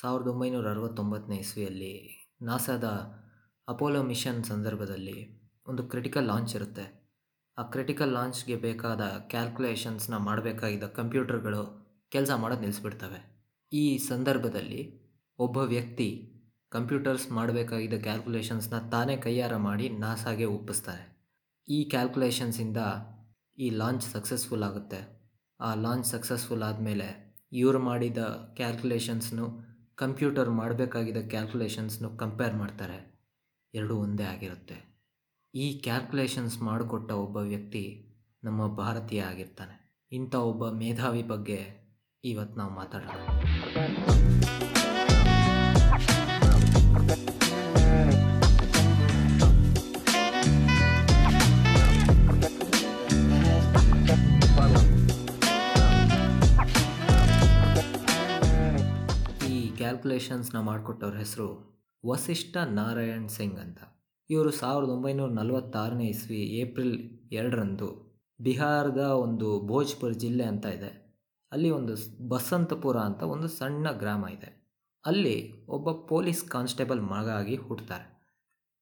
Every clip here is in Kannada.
ಸಾವಿರದ ಒಂಬೈನೂರ ಅರವತ್ತೊಂಬತ್ತನೇ ಇಸ್ವಿಯಲ್ಲಿ ನಾಸಾದ ಅಪೋಲೋ ಮಿಷನ್ ಸಂದರ್ಭದಲ್ಲಿ ಒಂದು ಕ್ರಿಟಿಕಲ್ ಲಾಂಚ್ ಇರುತ್ತೆ. ಆ ಕ್ರಿಟಿಕಲ್ ಲಾಂಚ್ಗೆ ಬೇಕಾದ ಕ್ಯಾಲ್ಕುಲೇಷನ್ಸ್ನ ಮಾಡಬೇಕಾಗಿದ್ದ ಕಂಪ್ಯೂಟರ್ಗಳು ಕೆಲಸ ಮಾಡೋದು ನಿಲ್ಲಿಸ್ಬಿಡ್ತವೆ ಈ ಸಂದರ್ಭದಲ್ಲಿ ಒಬ್ಬ ವ್ಯಕ್ತಿ ಕಂಪ್ಯೂಟರ್ಸ್ ಮಾಡಬೇಕಾಗಿದ್ದ ಕ್ಯಾಲ್ಕುಲೇಷನ್ಸ್ನ ತಾನೇ ಕೈಯಾರ ಮಾಡಿ ನಾಸಾಗೆ ಒಪ್ಪಿಸ್ತಾರೆ. ಈ ಕ್ಯಾಲ್ಕುಲೇಷನ್ಸಿಂದ ಈ ಲಾಂಚ್ ಸಕ್ಸಸ್ಫುಲ್ ಆಗುತ್ತೆ. ಆ ಲಾಂಚ್ ಸಕ್ಸಸ್ಫುಲ್ ಆದಮೇಲೆ ಇವರು ಮಾಡಿದ ಕ್ಯಾಲ್ಕುಲೇಷನ್ಸ್ನು ಕಂಪ್ಯೂಟರ್ ಮಾಡಬೇಕಾಗಿದ್ದ ಕ್ಯಾಲ್ಕುಲೇಷನ್ಸ್ನು ಕಂಪೇರ್ ಮಾಡ್ತಾರೆ. ಎರಡೂ ಒಂದೇ ಆಗಿರುತ್ತೆ. ಈ ಕ್ಯಾಲ್ಕುಲೇಷನ್ಸ್ ಮಾಡಿಕೊಟ್ಟ ಒಬ್ಬ ವ್ಯಕ್ತಿ ನಮ್ಮ ಭಾರತೀಯ ಆಗಿರ್ತಾನೆ. ಇಂಥ ಒಬ್ಬ ಮೇಧಾವಿ ಬಗ್ಗೆ ಇವತ್ತು ನಾವು ಮಾತಾಡೋಣ. ಕ್ಯಾಲ್ಕುಲೇಷನ್ಸ್ನ ಮಾಡಿಕೊಟ್ಟವ್ರ ಹೆಸರು ವಸಿಷ್ಠ ನಾರಾಯಣ್ ಸಿಂಗ್ ಅಂತ. ಇವರು ಸಾವಿರದ ಒಂಬೈನೂರ ನಲವತ್ತಾರನೇ ಇಸ್ವಿ ಏಪ್ರಿಲ್ ಎರಡರಂದು ಬಿಹಾರದ ಒಂದು ಭೋಜ್ಪುರ್ ಜಿಲ್ಲೆ ಅಂತ ಇದೆ. ಅಲ್ಲಿ ಒಂದು ಬಸಂತಪುರ ಅಂತ ಒಂದು ಸಣ್ಣ ಗ್ರಾಮ ಇದೆ. ಅಲ್ಲಿ ಒಬ್ಬ ಪೊಲೀಸ್ ಕಾನ್ಸ್ಟೇಬಲ್ ಮಗ ಆಗಿ ಹುಟ್ಟುತ್ತಾರೆ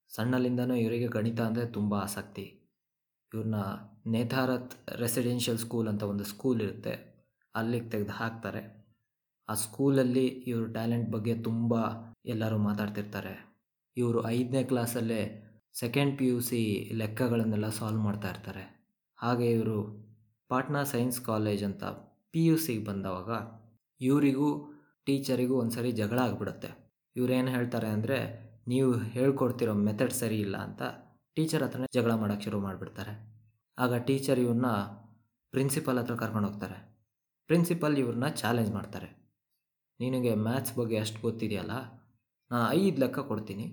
ಸಣ್ಣಲಿಂದನೂ ಇವರಿಗೆ ಗಣಿತ ಅಂದರೆ ತುಂಬ ಆಸಕ್ತಿ. ಇವ್ರನ್ನ ನೇತಾರತ್ ರೆಸಿಡೆನ್ಷಿಯಲ್ ಸ್ಕೂಲ್ ಅಂತ ಒಂದು ಸ್ಕೂಲ್ ಇರುತ್ತೆ. ಅಲ್ಲಿಗೆ ತೆಗೆದು ಹಾಕ್ತಾರೆ. ಆ ಸ್ಕೂಲಲ್ಲಿ ಇವ್ರ ಟ್ಯಾಲೆಂಟ್ ಬಗ್ಗೆ ತುಂಬ ಎಲ್ಲರೂ ಮಾತಾಡ್ತಿರ್ತಾರೆ. ಇವರು ಐದನೇ ಕ್ಲಾಸಲ್ಲೇ ಸೆಕೆಂಡ್ ಪಿ ಯು ಸಿ ಲೆಕ್ಕಗಳನ್ನೆಲ್ಲ ಸಾಲ್ವ್ ಮಾಡ್ತಾ ಇರ್ತಾರೆ. ಹಾಗೆ ಇವರು ಪಾಟ್ನಾ ಸೈನ್ಸ್ ಕಾಲೇಜ್ ಅಂತ ಪಿ ಯು ಸಿಗೆ ಬಂದವಾಗ ಇವರಿಗೂ ಟೀಚರಿಗೂ ಒಂದು ಸರಿ ಜಗಳ ಆಗಿಬಿಡುತ್ತೆ. ಇವ್ರೇನು ಹೇಳ್ತಾರೆ ಅಂದರೆ, ನೀವು ಹೇಳ್ಕೊಡ್ತಿರೋ ಮೆಥಡ್ ಸರಿ ಇಲ್ಲ ಅಂತ ಟೀಚರ್ ಹತ್ರನೇ ಜಗಳ ಮಾಡೋಕ್ಕೆ ಶುರು ಮಾಡಿಬಿಡ್ತಾರೆ. ಆಗ ಟೀಚರ್ ಇವ್ರನ್ನ ಪ್ರಿನ್ಸಿಪಲ್ ಹತ್ರ ಕರ್ಕೊಂಡು ಹೋಗ್ತಾರೆ. ಪ್ರಿನ್ಸಿಪಲ್ ಇವ್ರನ್ನ ಚಾಲೆಂಜ್ ಮಾಡ್ತಾರೆ. ನಿನಗೆ ಮ್ಯಾಥ್ಸ್ ಬಗ್ಗೆ ಅಷ್ಟು ಗೊತ್ತಿದೆಯಲ್ಲ? ನಾನು ಐದು ಲೆಕ್ಕ ಕೊಡ್ತೀನಿ.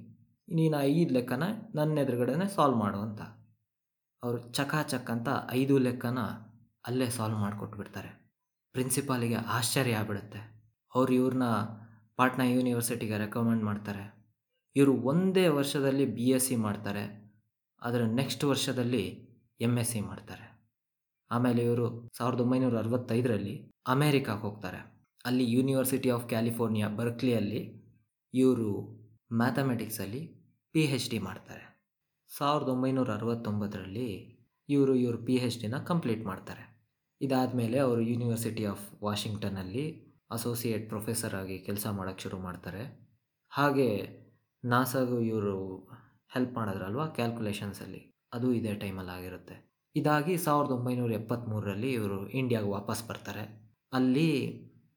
ನೀನು ಐದು ಲೆಕ್ಕನ ನನ್ನ ಎದುರುಗಡೆನೆ ಸಾಲ್ವ್ ಮಾಡು ಅಂತ. ಅವರು ಚಕಾಚಕ್ ಅಂತ ಐದು ಲೆಕ್ಕನ ಅಲ್ಲೇ ಸಾಲ್ವ್ ಮಾಡಿಕೊಟ್ಬಿಡ್ತಾರೆ. ಪ್ರಿನ್ಸಿಪಾಲಿಗೆ ಆಶ್ಚರ್ಯ ಆಗ್ಬಿಡುತ್ತೆ. ಅವ್ರು ಇವ್ರನ್ನ ಪಾಟ್ನಾ ಯೂನಿವರ್ಸಿಟಿಗೆ ರೆಕಮೆಂಡ್ ಮಾಡ್ತಾರೆ. ಇವರು ಒಂದೇ ವರ್ಷದಲ್ಲಿ ಬಿ ಎಸ್ ಸಿ ಮಾಡ್ತಾರೆ. ಅದರ ನೆಕ್ಸ್ಟ್ ವರ್ಷದಲ್ಲಿ ಎಂ ಎಸ್ ಸಿ ಮಾಡ್ತಾರೆ. ಆಮೇಲೆ ಇವರು ಸಾವಿರದ ಒಂಬೈನೂರ ಅರವತ್ತೈದರಲ್ಲಿ ಅಮೇರಿಕಾಗೆ ಹೋಗ್ತಾರೆ. ಅಲ್ಲಿ ಯೂನಿವರ್ಸಿಟಿ ಆಫ್ ಕ್ಯಾಲಿಫೋರ್ನಿಯಾ ಬರ್ಕ್ಲಿಯಲ್ಲಿ ಇವರು ಮ್ಯಾಥಮೆಟಿಕ್ಸಲ್ಲಿ ಪಿ ಹೆಚ್ ಡಿ ಮಾಡ್ತಾರೆ. ಸಾವಿರದ ಒಂಬೈನೂರ ಅರವತ್ತೊಂಬತ್ತರಲ್ಲಿ ಇವರು ಇವರು ಪಿ ಹೆಚ್ ಡಿನ ಕಂಪ್ಲೀಟ್ ಮಾಡ್ತಾರೆ. ಇದಾದ ಮೇಲೆ ಅವರು ಯೂನಿವರ್ಸಿಟಿ ಆಫ್ ವಾಷಿಂಗ್ಟನಲ್ಲಿ ಅಸೋಸಿಯೇಟ್ ಪ್ರೊಫೆಸರ್ ಆಗಿ ಕೆಲಸ ಮಾಡೋಕ್ಕೆ ಶುರು ಮಾಡ್ತಾರೆ. ಹಾಗೆ ನಾಸಾಗೂ ಇವರು ಹೆಲ್ಪ್ ಮಾಡಿದ್ರಲ್ವ ಕ್ಯಾಲ್ಕುಲೇಷನ್ಸಲ್ಲಿ ಅದು ಇದೇ ಟೈಮಲ್ಲಿ ಆಗಿರುತ್ತೆ. ಇದಾಗಿ ಸಾವಿರದ ಒಂಬೈನೂರ ಎಪ್ಪತ್ತ್ಮೂರರಲ್ಲಿ ಇವರು ಇಂಡಿಯಾಗೆ ವಾಪಸ್ ಬರ್ತಾರೆ. ಅಲ್ಲಿ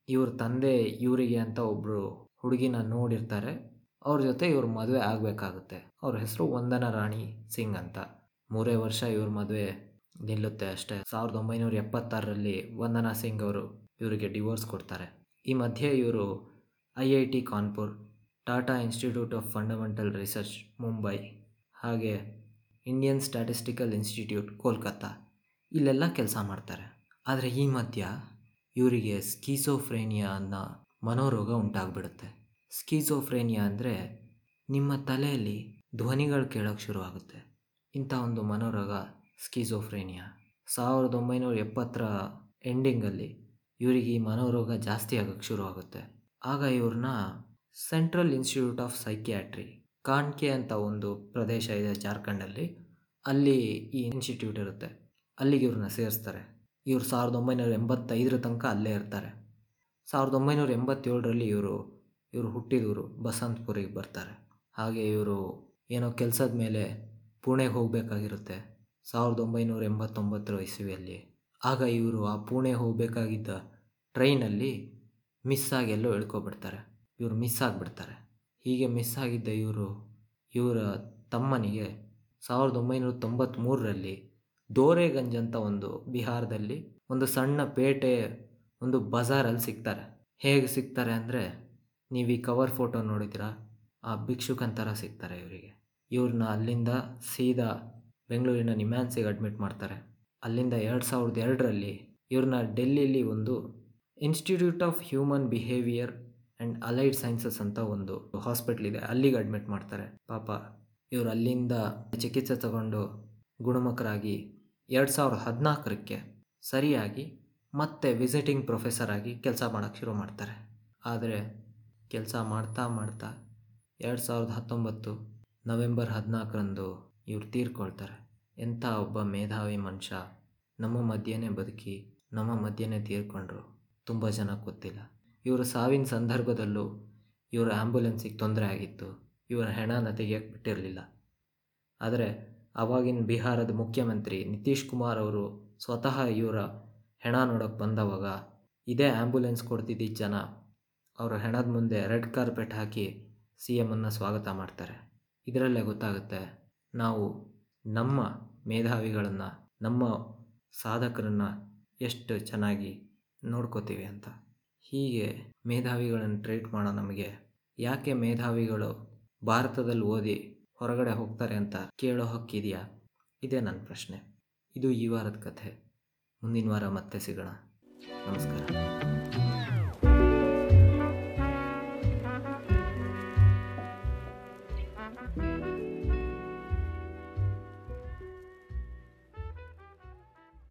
ಇವ್ರ ತಂದೆ ಇವರಿಗೆ ಅಂತ ಒಬ್ಬರು ಹುಡುಗಿನ ನೋಡಿರ್ತಾರೆ. ಅವ್ರ ಜೊತೆ ಇವ್ರ ಮದುವೆ ಆಗಬೇಕಾಗುತ್ತೆ. ಅವ್ರ ಹೆಸರು ವಂದನಾ ರಾಣಿ ಸಿಂಗ್ ಅಂತ. ಮೂರೇ ವರ್ಷ ಇವ್ರ ಮದುವೆ ನಿಲ್ಲುತ್ತೆ ಅಷ್ಟೇ. ಸಾವಿರದ ಒಂಬೈನೂರ ಎಪ್ಪತ್ತಾರರಲ್ಲಿ ವಂದನಾ ಸಿಂಗ್ ಅವರು ಇವರಿಗೆ ಡಿವೋರ್ಸ್ ಕೊಡ್ತಾರೆ. ಈ ಮಧ್ಯೆ ಇವರು I I T Kanpur, Tata institute of fundamental research Mumbai, ಹಾಗೆ ಇಂಡಿಯನ್ ಸ್ಟ್ಯಾಟಿಸ್ಟಿಕಲ್ ಇನ್ಸ್ಟಿಟ್ಯೂಟ್ ಕೋಲ್ಕತ್ತಾ. ಇಲ್ಲೆಲ್ಲ ಕೆಲಸ ಮಾಡ್ತಾರೆ. ಆದರೆ ಈ ಮಧ್ಯ ಇವರಿಗೆ ಸ್ಕೀಸೋಫ್ರೇನಿಯಾ ಅನ್ನೋ ಮನೋರೋಗ ಉಂಟಾಗ್ಬಿಡುತ್ತೆ. ಸ್ಕೀಸೋಫ್ರೇನಿಯಾ ಅಂದರೆ ನಿಮ್ಮ ತಲೆಯಲ್ಲಿ ಧ್ವನಿಗಳು ಕೇಳೋಕ್ಕೆ ಶುರುವಾಗುತ್ತೆ. ಇಂಥ ಒಂದು ಮನೋರೋಗ ಸ್ಕೀಸೋಫ್ರೇನಿಯಾ. ಸಾವಿರದ ಒಂಬೈನೂರ ಎಪ್ಪತ್ತರ ಎಂಡಿಂಗಲ್ಲಿ ಇವರಿಗೆ ಈ ಮನೋರೋಗ ಜಾಸ್ತಿ ಆಗೋಕ್ಕೆ ಶುರುವಾಗುತ್ತೆ. ಆಗ ಇವ್ರನ್ನ central institute of psychiatry Kanke ಅಂತ ಒಂದು ಪ್ರದೇಶ ಇದೆ ಜಾರ್ಖಂಡಲ್ಲಿ. ಅಲ್ಲಿ ಈ ಇನ್ಸ್ಟಿಟ್ಯೂಟ್ ಇರುತ್ತೆ. ಅಲ್ಲಿಗೆ ಇವ್ರನ್ನ ಸೇರಿಸ್ತಾರೆ. ಇವರು ಸಾವಿರದ ಒಂಬೈನೂರ ಎಂಬತ್ತೈದರ ತನಕ ಅಲ್ಲೇ ಇರ್ತಾರೆ. ಸಾವಿರದ ಒಂಬೈನೂರ ಎಂಬತ್ತೇಳರಲ್ಲಿ ಇವರು ಇವರು ಹುಟ್ಟಿದವರು ಬಸಂತಪುರಿಗೆ ಬರ್ತಾರೆ. ಹಾಗೆ ಇವರು ಏನೋ ಕೆಲಸದ ಮೇಲೆ ಪುಣೆಗೆ ಹೋಗಬೇಕಾಗಿರುತ್ತೆ ಸಾವಿರದ ಒಂಬೈನೂರ ಎಂಬತ್ತೊಂಬತ್ತರ ಇಸವಿಯಲ್ಲಿ. ಆಗ ಇವರು ಆ ಪುಣೆ ಹೋಗಬೇಕಾಗಿದ್ದ ಟ್ರೈನಲ್ಲಿ ಮಿಸ್ ಆಗಿ ಎಲ್ಲೋ ಇಳ್ಕೊಬಿಡ್ತಾರೆ. ಇವರು ಮಿಸ್ ಆಗಿಬಿಡ್ತಾರೆ. ಹೀಗೆ ಮಿಸ್ ಆಗಿದ್ದ ಇವರು, ಇವರ ತಮ್ಮನಿಗೆ ಸಾವಿರದ ಒಂಬೈನೂರ ತೊಂಬತ್ತ್ಮೂರರಲ್ಲಿ ದೋರೆಗಂಜ್ ಅಂತ ಒಂದು ಬಿಹಾರದಲ್ಲಿ ಒಂದು ಸಣ್ಣ ಪೇಟೆ, ಒಂದು ಬಜಾರಲ್ಲಿ ಸಿಗ್ತಾರೆ. ಹೇಗೆ ಸಿಗ್ತಾರೆ ಅಂದರೆ, ನೀವು ಈ ಕವರ್ ಫೋಟೋ ನೋಡಿದ್ದೀರಾ, ಆ ಭಿಕ್ಷುಕನ್ ಥರ ಸಿಗ್ತಾರೆ ಇವರಿಗೆ. ಇವ್ರನ್ನ ಅಲ್ಲಿಂದ ಸೀದಾ ಬೆಂಗಳೂರಿನ ನಿಮ್ಯಾನ್ಸಿಗೆ ಅಡ್ಮಿಟ್ ಮಾಡ್ತಾರೆ. ಅಲ್ಲಿಂದ ಎರಡು ಸಾವಿರದ ಎರಡರಲ್ಲಿ ಇವ್ರನ್ನ ಡೆಲ್ಲಿಲಿ ಒಂದು institute of human behaviour and allied sciences ಅಂತ ಒಂದು ಹಾಸ್ಪಿಟ್ಲ್ ಇದೆ. ಅಲ್ಲಿಗೆ ಅಡ್ಮಿಟ್ ಮಾಡ್ತಾರೆ. ಪಾಪ, ಇವರು ಅಲ್ಲಿಂದ ಚಿಕಿತ್ಸೆ ತಗೊಂಡು ಗುಣಮುಖರಾಗಿ ಎರಡು ಸಾವಿರದ ಹದಿನಾಲ್ಕರಕ್ಕೆ ಸರಿಯಾಗಿ ಮತ್ತೆ ವಿಸಿಟಿಂಗ್ ಪ್ರೊಫೆಸರ್ ಆಗಿ ಕೆಲಸ ಮಾಡೋಕ್ಕೆ ಶುರು ಮಾಡ್ತಾರೆ. ಆದರೆ ಕೆಲಸ ಮಾಡ್ತಾ ಮಾಡ್ತಾ ಎರಡು ಸಾವಿರದ ಹತ್ತೊಂಬತ್ತು ನವೆಂಬರ್ ಹದಿನಾಲ್ಕರಂದು ಇವ್ರು ತೀರ್ಕೊಳ್ತಾರೆ. ಎಂಥ ಒಬ್ಬ ಮೇಧಾವಿ ಮನುಷ್ಯ ನಮ್ಮ ಮಧ್ಯೆನೇ ಬದುಕಿ ನಮ್ಮ ಮಧ್ಯೆನೇ ತೀರ್ಕೊಂಡ್ರು ತುಂಬ ಜನ ಗೊತ್ತಿಲ್ಲ. ಇವರ ಸಾವಿನ ಸಂದರ್ಭದಲ್ಲೂ ಇವರ ಆ್ಯಂಬುಲೆನ್ಸಿಗೆ ತೊಂದರೆ ಆಗಿತ್ತು. ಇವರ ಹೆಣನ ತೆಗಿಯಕ್ಕೆ ಬಿಟ್ಟಿರಲಿಲ್ಲ. ಆದರೆ ಆವಾಗಿನ ಬಿಹಾರದ ಮುಖ್ಯಮಂತ್ರಿ ನಿತೀಶ್ ಕುಮಾರ್ ಅವರು ಸ್ವತಃ ಇವರ ಹೆಣ ನೋಡೋಕ್ಕೆ ಬಂದವಾಗ ಇದೇ ಆ್ಯಂಬುಲೆನ್ಸ್ ಕೊಡ್ತಿದ್ದ ಜನ ಅವರ ಹೆಣದ ಮುಂದೆ ರೆಡ್ ಕಾರ್ಪೆಟ್ ಹಾಕಿ ಸಿ ಎಮ್ಮನ್ನು ಸ್ವಾಗತ ಮಾಡ್ತಾರೆ. ಇದರಲ್ಲೇ ಗೊತ್ತಾಗುತ್ತೆ, ನಾವು ನಮ್ಮ ಮೇಧಾವಿಗಳನ್ನು, ನಮ್ಮ ಸಾಧಕರನ್ನು ಎಷ್ಟು ಚೆನ್ನಾಗಿ ನೋಡ್ಕೋತೀವಿ ಅಂತ. ಹೀಗೆ ಮೇಧಾವಿಗಳನ್ನು ಟ್ರೀಟ್ ಮಾಡೋ ನಮಗೆ ಯಾಕೆ ಮೇಧಾವಿಗಳು ಭಾರತದಲ್ಲಿ ಓದಿ ಹೊರಗಡೆ ಹೋಗ್ತಾರೆ ಅಂತ ಕೇಳೋ ಹಕ್ಕಿದೆಯಾ ಇದೇ ನನ್ನ ಪ್ರಶ್ನೆ. ಇದು ಈ ವಾರದ ಕಥೆ. ಮುಂದಿನ ವಾರ ಮತ್ತೆ ಸಿಗೋಣ. ನಮಸ್ಕಾರ.